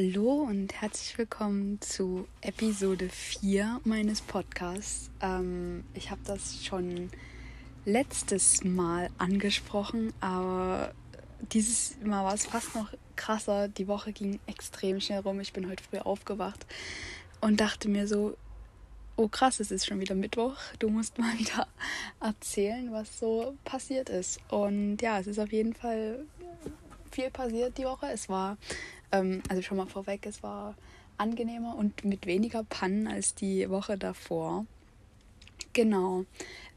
Hallo und herzlich willkommen zu Episode 4 meines Podcasts. Ähm, ich habe das schon letztes Mal angesprochen, aber dieses Mal war es fast noch krasser. Die Woche ging extrem schnell rum. Ich bin heute früh aufgewacht und dachte mir so, oh krass, es ist schon wieder Mittwoch. Du musst mal wieder erzählen, was so passiert ist. Und ja, es ist auf jeden Fall viel passiert die Woche. Es war, ähm, also schon mal vorweg, es war angenehmer und mit weniger Pannen als die Woche davor. Genau.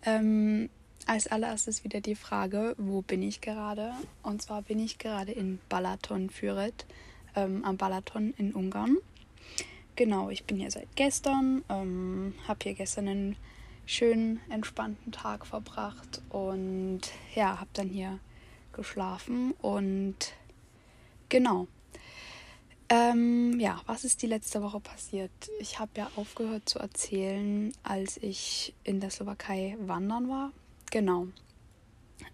Ähm, als allererstes wieder die Frage, wo bin ich gerade? Und zwar bin ich gerade in Balaton Füret, ähm, am Balaton in Ungarn. Genau, ich bin hier seit gestern, ähm, habe hier gestern einen schönen, entspannten Tag verbracht und ja, habe dann hier geschlafen und genau. Ähm, ja, was ist die letzte Woche passiert? Ich habe ja aufgehört zu erzählen, als ich in der Slowakei wandern war. Genau.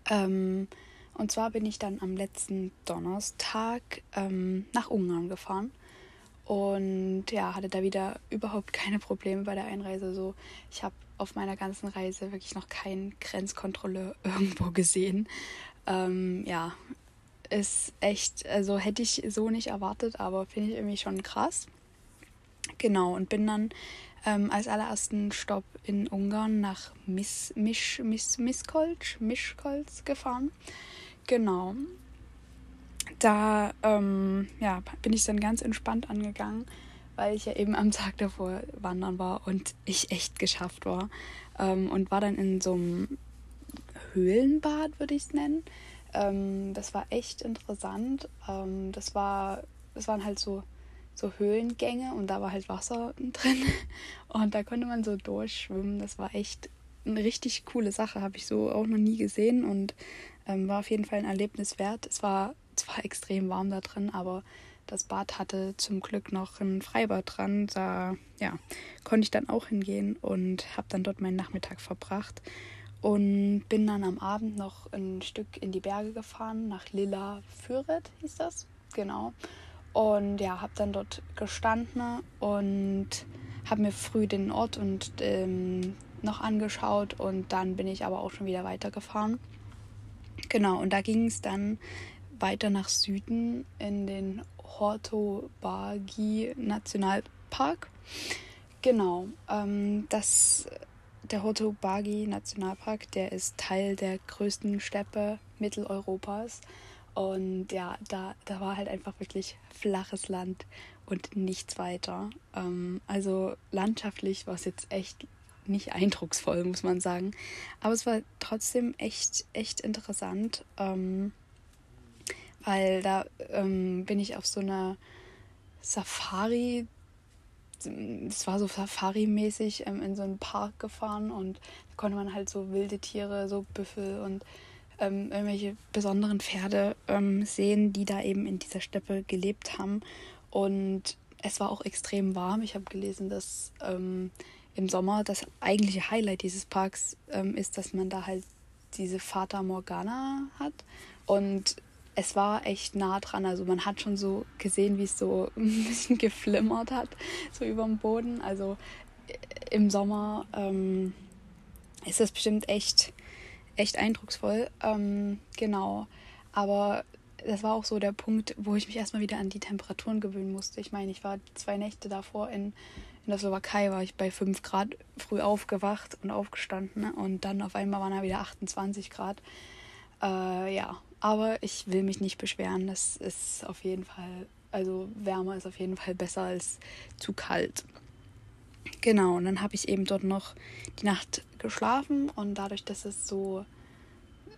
Ähm, und zwar bin ich dann am letzten Donnerstag ähm, nach Ungarn gefahren und ja, hatte da wieder überhaupt keine Probleme bei der Einreise. So, ich habe auf meiner ganzen Reise wirklich noch keine Grenzkontrolle irgendwo gesehen. Ähm, ja, ist echt, also hätte ich so nicht erwartet, aber finde ich irgendwie schon krass. Genau, und bin dann ähm, als allerersten Stopp in Ungarn nach Mis, Misch, Mis, Miskolc, Mischkolz gefahren. Genau. Da ähm, ja, bin ich dann ganz entspannt angegangen, weil ich ja eben am Tag davor wandern war und ich echt geschafft war. Ähm, und war dann in so einem Höhlenbad, würde ich es nennen. Ähm, das war echt interessant. Ähm, das war, das waren halt so so Höhlengänge und da war halt Wasser drin und da konnte man so durchschwimmen. Das war echt eine richtig coole Sache, habe ich so auch noch nie gesehen und ähm, war auf jeden Fall ein Erlebnis wert. Es war zwar extrem warm da drin, aber das Bad hatte zum Glück noch ein Freibad dran. Da ja, konnte ich dann auch hingehen und habe dann dort meinen Nachmittag verbracht und bin dann am Abend noch ein Stück in die Berge gefahren, nach Lilla Füret hieß das. Genau. Und ja, habe dann dort gestanden und habe mir früh den Ort und ähm, noch angeschaut und dann bin ich aber auch schon wieder weitergefahren. Genau, und da ging es dann weiter nach Süden in den Hortobagi Nationalpark. Genau, ähm, das, der Hortobagi Nationalpark, der ist Teil der größten Steppe Mitteleuropas und ja, da, da war halt einfach wirklich flaches Land und nichts weiter. Ähm, also landschaftlich war es jetzt echt nicht eindrucksvoll, muss man sagen. Aber es war trotzdem echt, echt interessant, ähm, weil da ähm, bin ich auf so einer Safari, es war so Safari-mäßig ähm, in so einen Park gefahren und da konnte man halt so wilde Tiere, so Büffel und ähm, irgendwelche besonderen Pferde ähm, sehen, die da eben in dieser Steppe gelebt haben. Und es war auch extrem warm. Ich habe gelesen, dass ähm, im Sommer das eigentliche Highlight dieses Parks ähm, ist, dass man da halt diese Fata Morgana hat. Und es war echt nah dran. Also man hat schon so gesehen, wie es so ein bisschen geflimmert hat, so über dem Boden. Also äh, im Sommer ähm, ist das bestimmt echt echt eindrucksvoll. Ähm, genau. Aber das war auch so der Punkt, wo ich mich erstmal wieder an die Temperaturen gewöhnen musste. Ich meine, ich war zwei Nächte davor in, in der Slowakei, war ich bei 5 Grad früh aufgewacht und aufgestanden. Ne? Und dann auf einmal waren da wieder 28 Grad. Äh, ja, aber ich will mich nicht beschweren. Das ist auf jeden Fall, also wärmer ist auf jeden Fall besser als zu kalt. Genau, und dann habe ich eben dort noch die Nacht geschlafen und dadurch, dass es so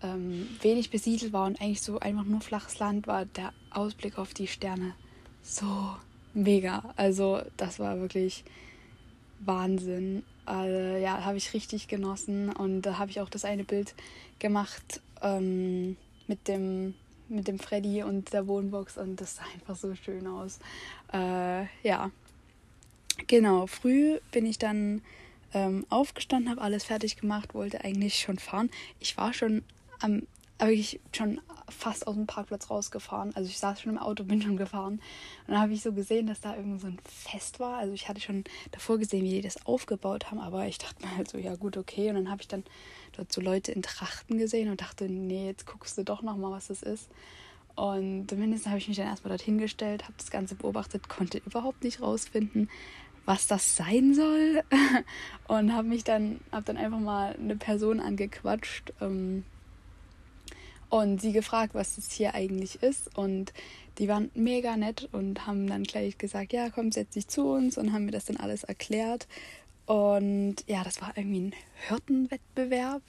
ähm, wenig besiedelt war und eigentlich so einfach nur flaches Land war, der Ausblick auf die Sterne so mega. Also das war wirklich Wahnsinn. Also, ja, habe ich richtig genossen und da habe ich auch das eine Bild gemacht ähm, mit dem mit dem Freddy und der Wohnbox und das sah einfach so schön aus. Äh, ja, Genau, früh bin ich dann ähm, aufgestanden, habe alles fertig gemacht, wollte eigentlich schon fahren. Ich war schon am wirklich schon fast aus dem Parkplatz rausgefahren. Also ich saß schon im Auto, bin schon gefahren. Und dann habe ich so gesehen, dass da irgend so ein Fest war. Also ich hatte schon davor gesehen, wie die das aufgebaut haben, aber ich dachte mir halt so, ja gut, okay. Und dann habe ich dann dort so Leute in Trachten gesehen und dachte, nee, jetzt guckst du doch nochmal, was das ist. Und zumindest habe ich mich dann erstmal dorthin gestellt, habe das Ganze beobachtet, konnte überhaupt nicht rausfinden, was das sein soll. Und habe mich dann, habe dann einfach mal eine Person angequatscht ähm, und sie gefragt, was das hier eigentlich ist. Und die waren mega nett und haben dann gleich gesagt, ja, komm, setz dich zu uns und haben mir das dann alles erklärt. Und ja, das war irgendwie ein Hirtenwettbewerb.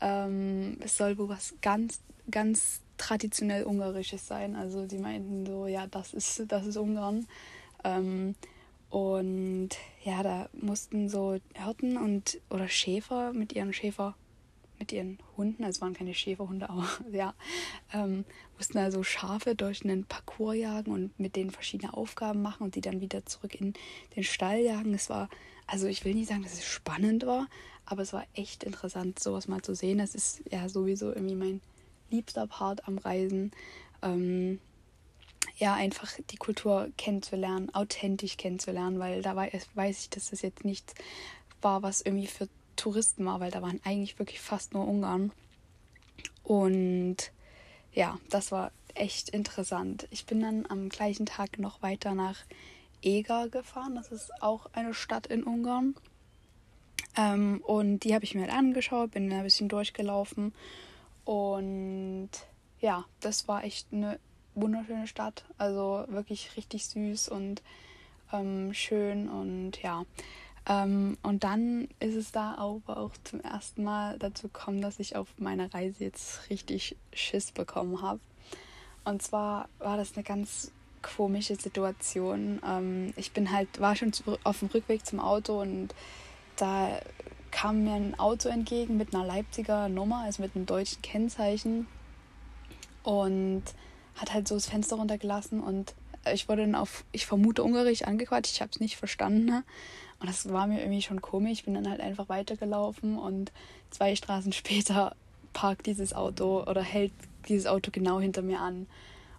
Ähm, es soll wohl was ganz, ganz traditionell ungarisches sein. Also die meinten so, ja, das ist, das ist Ungarn. Ähm, und ja, da mussten so Hirten und oder Schäfer mit ihren Schäfer, mit ihren Hunden, also es waren keine Schäferhunde, aber ja, ähm, mussten also Schafe durch einen Parcours jagen und mit denen verschiedene Aufgaben machen und die dann wieder zurück in den Stall jagen. Es war, also ich will nicht sagen, dass es spannend war, aber es war echt interessant, sowas mal zu sehen. Das ist ja sowieso irgendwie mein liebster Part am Reisen. Ähm, ja, einfach die Kultur kennenzulernen, authentisch kennenzulernen, weil da weiß ich, dass das jetzt nichts war, was irgendwie für Touristen war, weil da waren eigentlich wirklich fast nur Ungarn. Und ja, das war echt interessant. Ich bin dann am gleichen Tag noch weiter nach Eger gefahren. Das ist auch eine Stadt in Ungarn. Ähm, und die habe ich mir halt angeschaut, bin ein bisschen durchgelaufen und ja, das war echt eine wunderschöne Stadt. Also wirklich richtig süß und ähm, schön und ja. Ähm, und dann ist es da aber auch zum ersten Mal dazu gekommen, dass ich auf meiner Reise jetzt richtig Schiss bekommen habe. Und zwar war das eine ganz komische Situation. Ähm, ich bin halt, war schon auf dem Rückweg zum Auto und da kam mir ein Auto entgegen mit einer Leipziger Nummer, also mit einem deutschen Kennzeichen. Und hat halt so das Fenster runtergelassen und ich wurde dann auf, ich vermute, Ungarisch angequatscht. Ich habe es nicht verstanden. Ne? Und das war mir irgendwie schon komisch. Ich bin dann halt einfach weitergelaufen und zwei Straßen später parkt dieses Auto oder hält dieses Auto genau hinter mir an.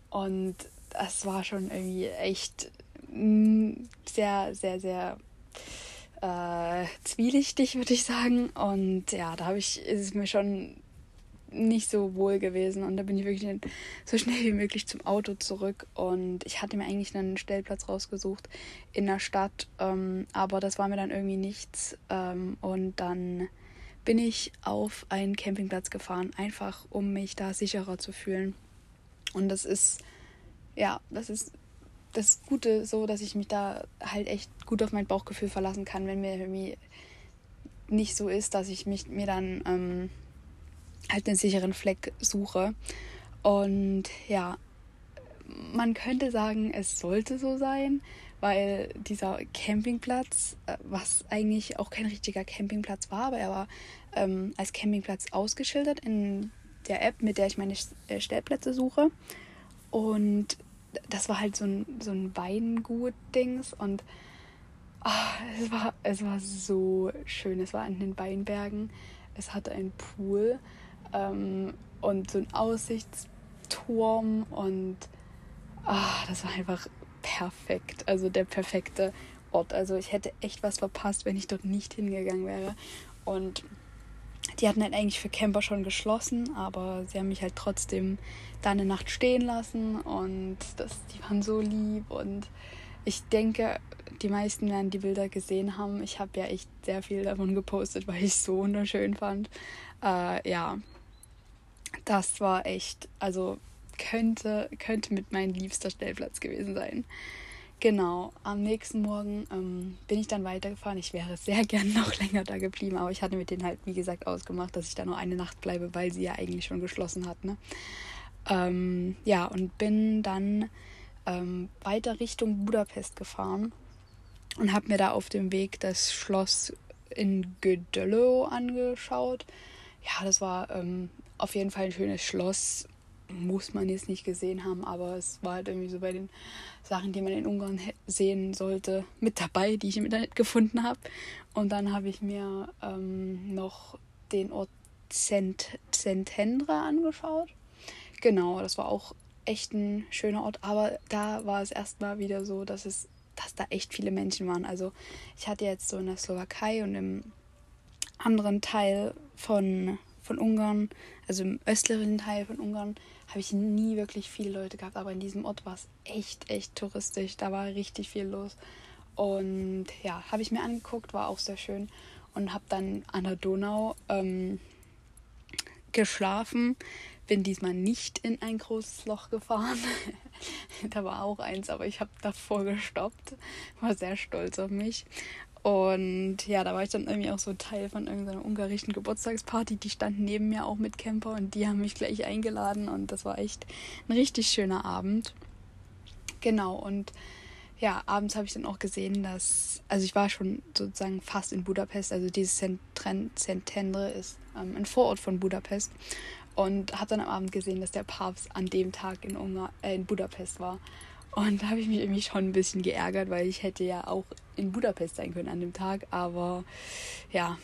Und das war schon irgendwie echt mm, sehr, sehr, sehr äh, zwielichtig, würde ich sagen. Und ja, da habe ich, ist es mir schon nicht so wohl gewesen. Und da bin ich wirklich so schnell wie möglich zum Auto zurück. Und ich hatte mir eigentlich einen Stellplatz rausgesucht in der Stadt. Ähm, aber das war mir dann irgendwie nichts. Ähm, und dann bin ich auf einen Campingplatz gefahren, einfach um mich da sicherer zu fühlen. Und das ist, ja, das ist das Gute so, dass ich mich da halt echt gut auf mein Bauchgefühl verlassen kann, wenn mir irgendwie nicht so ist, dass ich mich mir dann ähm, halt einen sicheren Fleck suche. Und ja, man könnte sagen, es sollte so sein, weil dieser Campingplatz, äh, was eigentlich auch kein richtiger Campingplatz war, aber er war ähm, als Campingplatz ausgeschildert in der App, mit der ich meine äh, Stellplätze suche. Und das war halt so ein, so ein Weingut-Dings und oh, es, war, es war so schön. Es war an den Weinbergen. Es hatte einen Pool ähm, und so ein Aussichtsturm und oh, das war einfach perfekt. Also der perfekte Ort. Also ich hätte echt was verpasst, wenn ich dort nicht hingegangen wäre. Und die hatten halt eigentlich für Camper schon geschlossen, aber sie haben mich halt trotzdem da eine Nacht stehen lassen und das, die waren so lieb und ich denke, die meisten werden die Bilder gesehen haben. Ich habe ja echt sehr viel davon gepostet, weil ich es so wunderschön fand. Äh, ja, das war echt, also könnte, könnte mit meinem liebster Stellplatz gewesen sein. Genau, am nächsten Morgen ähm, bin ich dann weitergefahren. Ich wäre sehr gern noch länger da geblieben, aber ich hatte mit denen halt, wie gesagt, ausgemacht, dass ich da nur eine Nacht bleibe, weil sie ja eigentlich schon geschlossen hat. Ne? Ähm, ja, und bin dann ähm, weiter Richtung Budapest gefahren und habe mir da auf dem Weg das Schloss in Gödello angeschaut. Ja, das war ähm, auf jeden Fall ein schönes Schloss muss man jetzt nicht gesehen haben, aber es war halt irgendwie so bei den Sachen, die man in Ungarn sehen sollte, mit dabei, die ich im Internet gefunden habe. Und dann habe ich mir ähm, noch den Ort Szent, Szentendre angeschaut. Genau, das war auch echt ein schöner Ort, aber da war es erstmal wieder so, dass es, dass da echt viele Menschen waren. Also ich hatte jetzt so in der Slowakei und im anderen Teil von, von Ungarn, also im östlichen Teil von Ungarn, habe ich nie wirklich viele Leute gehabt, aber in diesem Ort war es echt, echt touristisch. Da war richtig viel los. Und ja, habe ich mir angeguckt, war auch sehr schön und habe dann an der Donau ähm, geschlafen. Bin diesmal nicht in ein großes Loch gefahren. da war auch eins, aber ich habe davor gestoppt. War sehr stolz auf mich. Und ja, da war ich dann irgendwie auch so Teil von irgendeiner ungarischen Geburtstagsparty. Die standen neben mir auch mit Camper und die haben mich gleich eingeladen und das war echt ein richtig schöner Abend. Genau, und ja, abends habe ich dann auch gesehen, dass, also ich war schon sozusagen fast in Budapest, also dieses Szentendre ist ähm, ein Vorort von Budapest und habe dann am Abend gesehen, dass der Papst an dem Tag in, Ungar äh, in Budapest war. Und da habe ich mich irgendwie schon ein bisschen geärgert, weil ich hätte ja auch in Budapest sein können an dem Tag. Aber ja,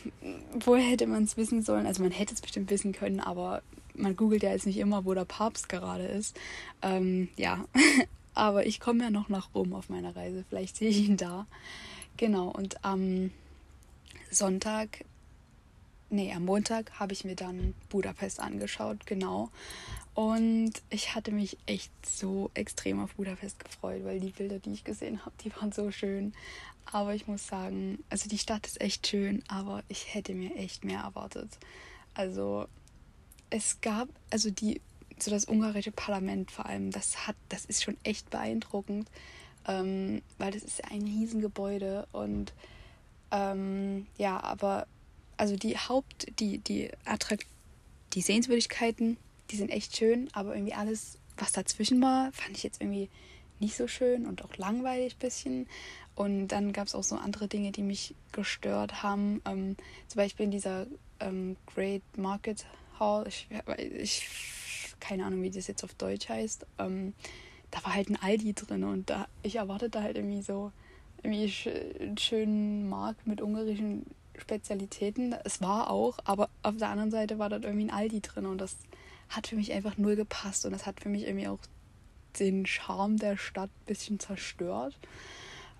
woher hätte man es wissen sollen? Also man hätte es bestimmt wissen können, aber man googelt ja jetzt nicht immer, wo der Papst gerade ist. Ähm, ja, aber ich komme ja noch nach Rom auf meiner Reise. Vielleicht sehe ich ihn da. Genau, und am Sonntag, nee, am Montag habe ich mir dann Budapest angeschaut, genau. Und ich hatte mich echt so extrem auf Budapest gefreut, weil die Bilder, die ich gesehen habe, die waren so schön. Aber ich muss sagen, also die Stadt ist echt schön, aber ich hätte mir echt mehr erwartet. Also es gab, also die so das ungarische Parlament vor allem, das hat, das ist schon echt beeindruckend, ähm, weil das ist ein Riesengebäude und ähm, ja, aber also die Haupt, die, die Attrakt, die Sehenswürdigkeiten, die sind echt schön, aber irgendwie alles, was dazwischen war, fand ich jetzt irgendwie nicht so schön und auch langweilig ein bisschen. Und dann gab es auch so andere Dinge, die mich gestört haben. Ähm, zum Beispiel in dieser ähm, Great Market Hall. Ich, ich keine Ahnung, wie das jetzt auf Deutsch heißt, ähm, da war halt ein Aldi drin und da, ich erwartete halt irgendwie so irgendwie einen schönen Markt mit ungarischen Spezialitäten. Es war auch, aber auf der anderen Seite war dort irgendwie ein Aldi drin und das hat für mich einfach null gepasst und das hat für mich irgendwie auch den Charme der Stadt ein bisschen zerstört.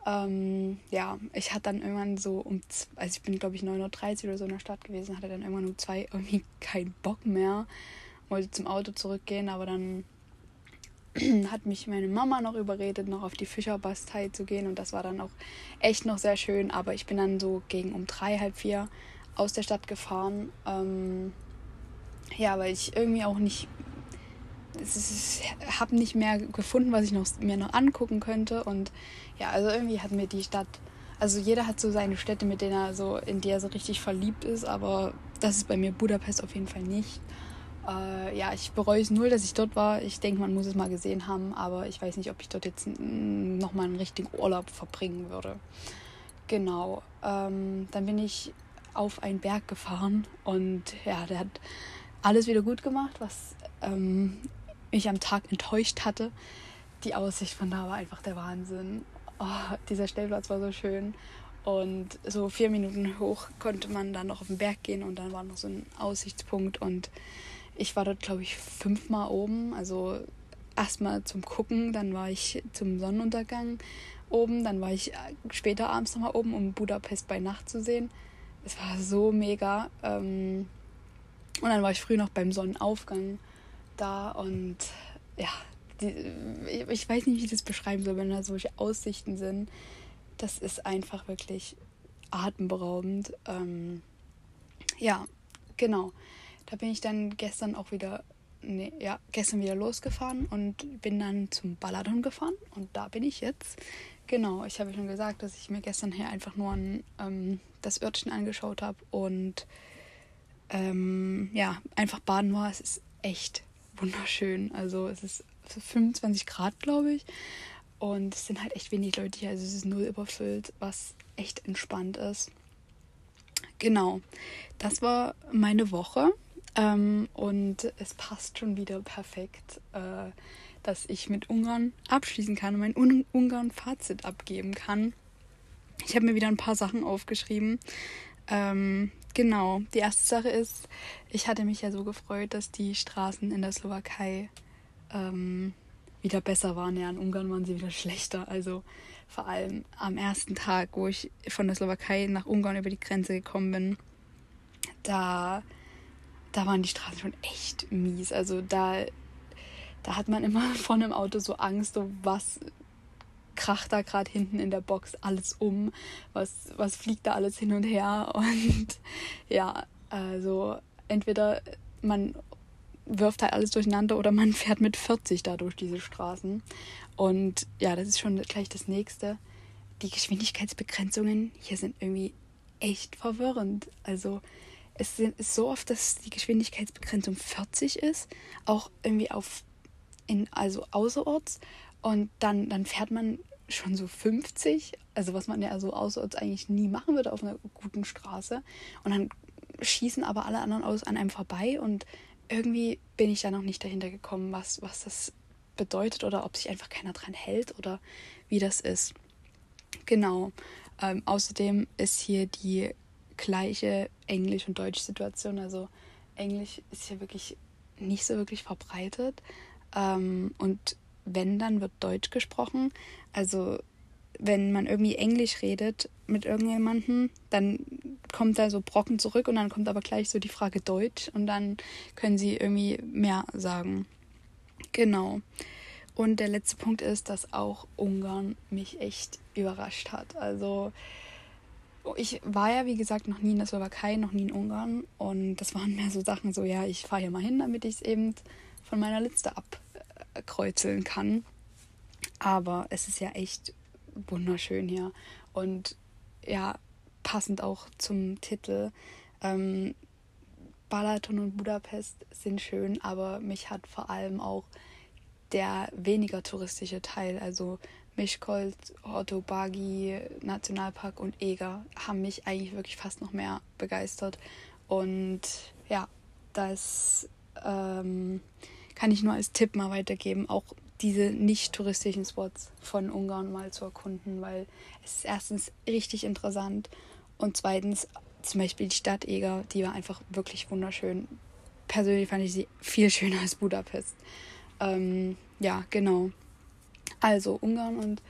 Ähm, ja, ich hatte dann irgendwann so um, also ich bin glaube ich 9.30 Uhr oder so in der Stadt gewesen, hatte dann irgendwann um zwei irgendwie keinen Bock mehr wollte zum Auto zurückgehen, aber dann hat mich meine Mama noch überredet, noch auf die Fischerbastei zu gehen und das war dann auch echt noch sehr schön. Aber ich bin dann so gegen um drei, halb vier aus der Stadt gefahren. Ähm, ja, weil ich irgendwie auch nicht, habe nicht mehr gefunden, was ich noch, mir noch angucken könnte und ja, also irgendwie hat mir die Stadt, also jeder hat so seine Städte, mit denen er so, in die er so richtig verliebt ist, aber das ist bei mir Budapest auf jeden Fall nicht. Äh, ja, ich bereue es null, dass ich dort war. Ich denke, man muss es mal gesehen haben, aber ich weiß nicht, ob ich dort jetzt nochmal einen richtigen Urlaub verbringen würde. Genau. Ähm, dann bin ich auf einen Berg gefahren und ja, der hat alles wieder gut gemacht, was ähm, mich am Tag enttäuscht hatte. Die Aussicht von da war einfach der Wahnsinn. Oh, dieser Stellplatz war so schön. Und so vier Minuten hoch konnte man dann noch auf den Berg gehen und dann war noch so ein Aussichtspunkt und ich war dort, glaube ich, fünfmal oben. Also erstmal zum Gucken, dann war ich zum Sonnenuntergang oben, dann war ich später abends nochmal oben, um Budapest bei Nacht zu sehen. Es war so mega. Ähm, und dann war ich früh noch beim Sonnenaufgang da und ja, ich weiß nicht, wie ich das beschreiben soll, wenn da solche Aussichten sind. Das ist einfach wirklich atemberaubend. Ähm, ja, genau. Da bin ich dann gestern auch wieder, nee, ja, gestern wieder losgefahren und bin dann zum Balladon gefahren und da bin ich jetzt. Genau, ich habe schon gesagt, dass ich mir gestern hier einfach nur an, ähm, das Örtchen angeschaut habe und ähm, ja, einfach baden war. Es ist echt wunderschön. Also es ist 25 Grad, glaube ich. Und es sind halt echt wenig Leute hier. Also es ist null überfüllt, was echt entspannt ist. Genau, das war meine Woche. Ähm, und es passt schon wieder perfekt, äh, dass ich mit Ungarn abschließen kann und mein Un Ungarn-Fazit abgeben kann. Ich habe mir wieder ein paar Sachen aufgeschrieben, ähm, genau, die erste Sache ist, ich hatte mich ja so gefreut, dass die Straßen in der Slowakei ähm, wieder besser waren. Ja, in Ungarn waren sie wieder schlechter. Also vor allem am ersten Tag, wo ich von der Slowakei nach Ungarn über die Grenze gekommen bin, da, da waren die Straßen schon echt mies. Also da, da hat man immer von einem Auto so Angst, so was kracht da gerade hinten in der Box alles um, was, was fliegt da alles hin und her. Und ja, also entweder man wirft halt alles durcheinander oder man fährt mit 40 da durch diese Straßen. Und ja, das ist schon gleich das nächste. Die Geschwindigkeitsbegrenzungen hier sind irgendwie echt verwirrend. Also es ist so oft, dass die Geschwindigkeitsbegrenzung 40 ist, auch irgendwie auf in also außerorts und dann dann fährt man schon so 50, also was man ja so außerorts eigentlich nie machen würde auf einer guten Straße und dann schießen aber alle anderen Autos an einem vorbei und irgendwie bin ich da noch nicht dahinter gekommen, was, was das bedeutet oder ob sich einfach keiner dran hält oder wie das ist. Genau. Ähm, außerdem ist hier die gleiche Englisch- und Deutsch-Situation. Also Englisch ist hier wirklich nicht so wirklich verbreitet. Ähm, und wenn, dann wird Deutsch gesprochen. Also wenn man irgendwie Englisch redet mit irgendjemandem, dann kommt da so Brocken zurück und dann kommt aber gleich so die Frage Deutsch und dann können sie irgendwie mehr sagen. Genau. Und der letzte Punkt ist, dass auch Ungarn mich echt überrascht hat. Also ich war ja, wie gesagt, noch nie in der Slowakei, noch nie in Ungarn. Und das waren mehr so Sachen, so ja, ich fahre hier mal hin, damit ich es eben von meiner Liste abkreuzeln kann. Aber es ist ja echt wunderschön hier. Und ja, passend auch zum Titel. Ähm, Balaton und Budapest sind schön, aber mich hat vor allem auch der weniger touristische Teil, also Mischkolz, Ortobagi, Nationalpark und Eger, haben mich eigentlich wirklich fast noch mehr begeistert. Und ja, das ähm, kann ich nur als Tipp mal weitergeben, auch diese nicht touristischen Spots von Ungarn mal zu erkunden, weil es ist erstens richtig interessant und zweitens zum Beispiel die Stadt Eger, die war einfach wirklich wunderschön. Persönlich fand ich sie viel schöner als Budapest. Ähm, ja, genau. Also Ungarn und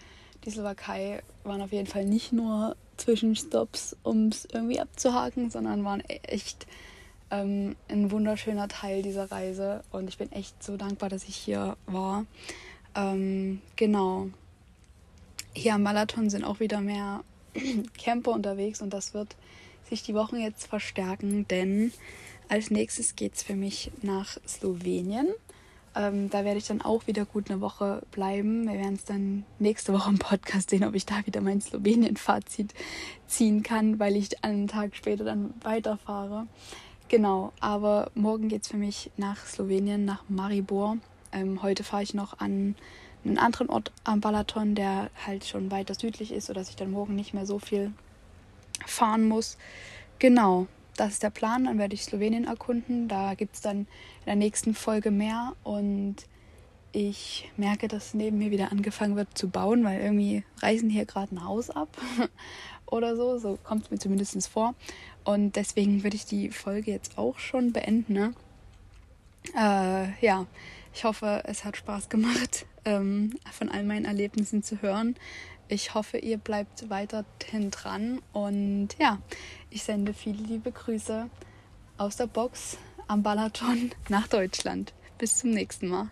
die Slowakei waren auf jeden Fall nicht nur Zwischenstopps, um es irgendwie abzuhaken, sondern waren echt ähm, ein wunderschöner Teil dieser Reise. Und ich bin echt so dankbar, dass ich hier war. Ähm, genau. Hier am Marathon sind auch wieder mehr Camper unterwegs und das wird sich die Wochen jetzt verstärken, denn als nächstes geht es für mich nach Slowenien. Ähm, da werde ich dann auch wieder gut eine Woche bleiben. Wir werden es dann nächste Woche im Podcast sehen, ob ich da wieder mein Slowenien-Fazit ziehen kann, weil ich einen Tag später dann weiterfahre. Genau, aber morgen geht es für mich nach Slowenien, nach Maribor. Ähm, heute fahre ich noch an einen anderen Ort am Balaton, der halt schon weiter südlich ist, sodass ich dann morgen nicht mehr so viel fahren muss. Genau, das ist der Plan. Dann werde ich Slowenien erkunden. Da gibt es dann in der nächsten Folge mehr. Und ich merke, dass neben mir wieder angefangen wird zu bauen, weil irgendwie reißen hier gerade ein Haus ab oder so. So kommt es mir zumindest vor. Und deswegen würde ich die Folge jetzt auch schon beenden. Ne? Äh, ja, ich hoffe, es hat Spaß gemacht, ähm, von all meinen Erlebnissen zu hören. Ich hoffe, ihr bleibt weiterhin dran und ja, ich sende viele liebe Grüße aus der Box am Balaton nach Deutschland. Bis zum nächsten Mal.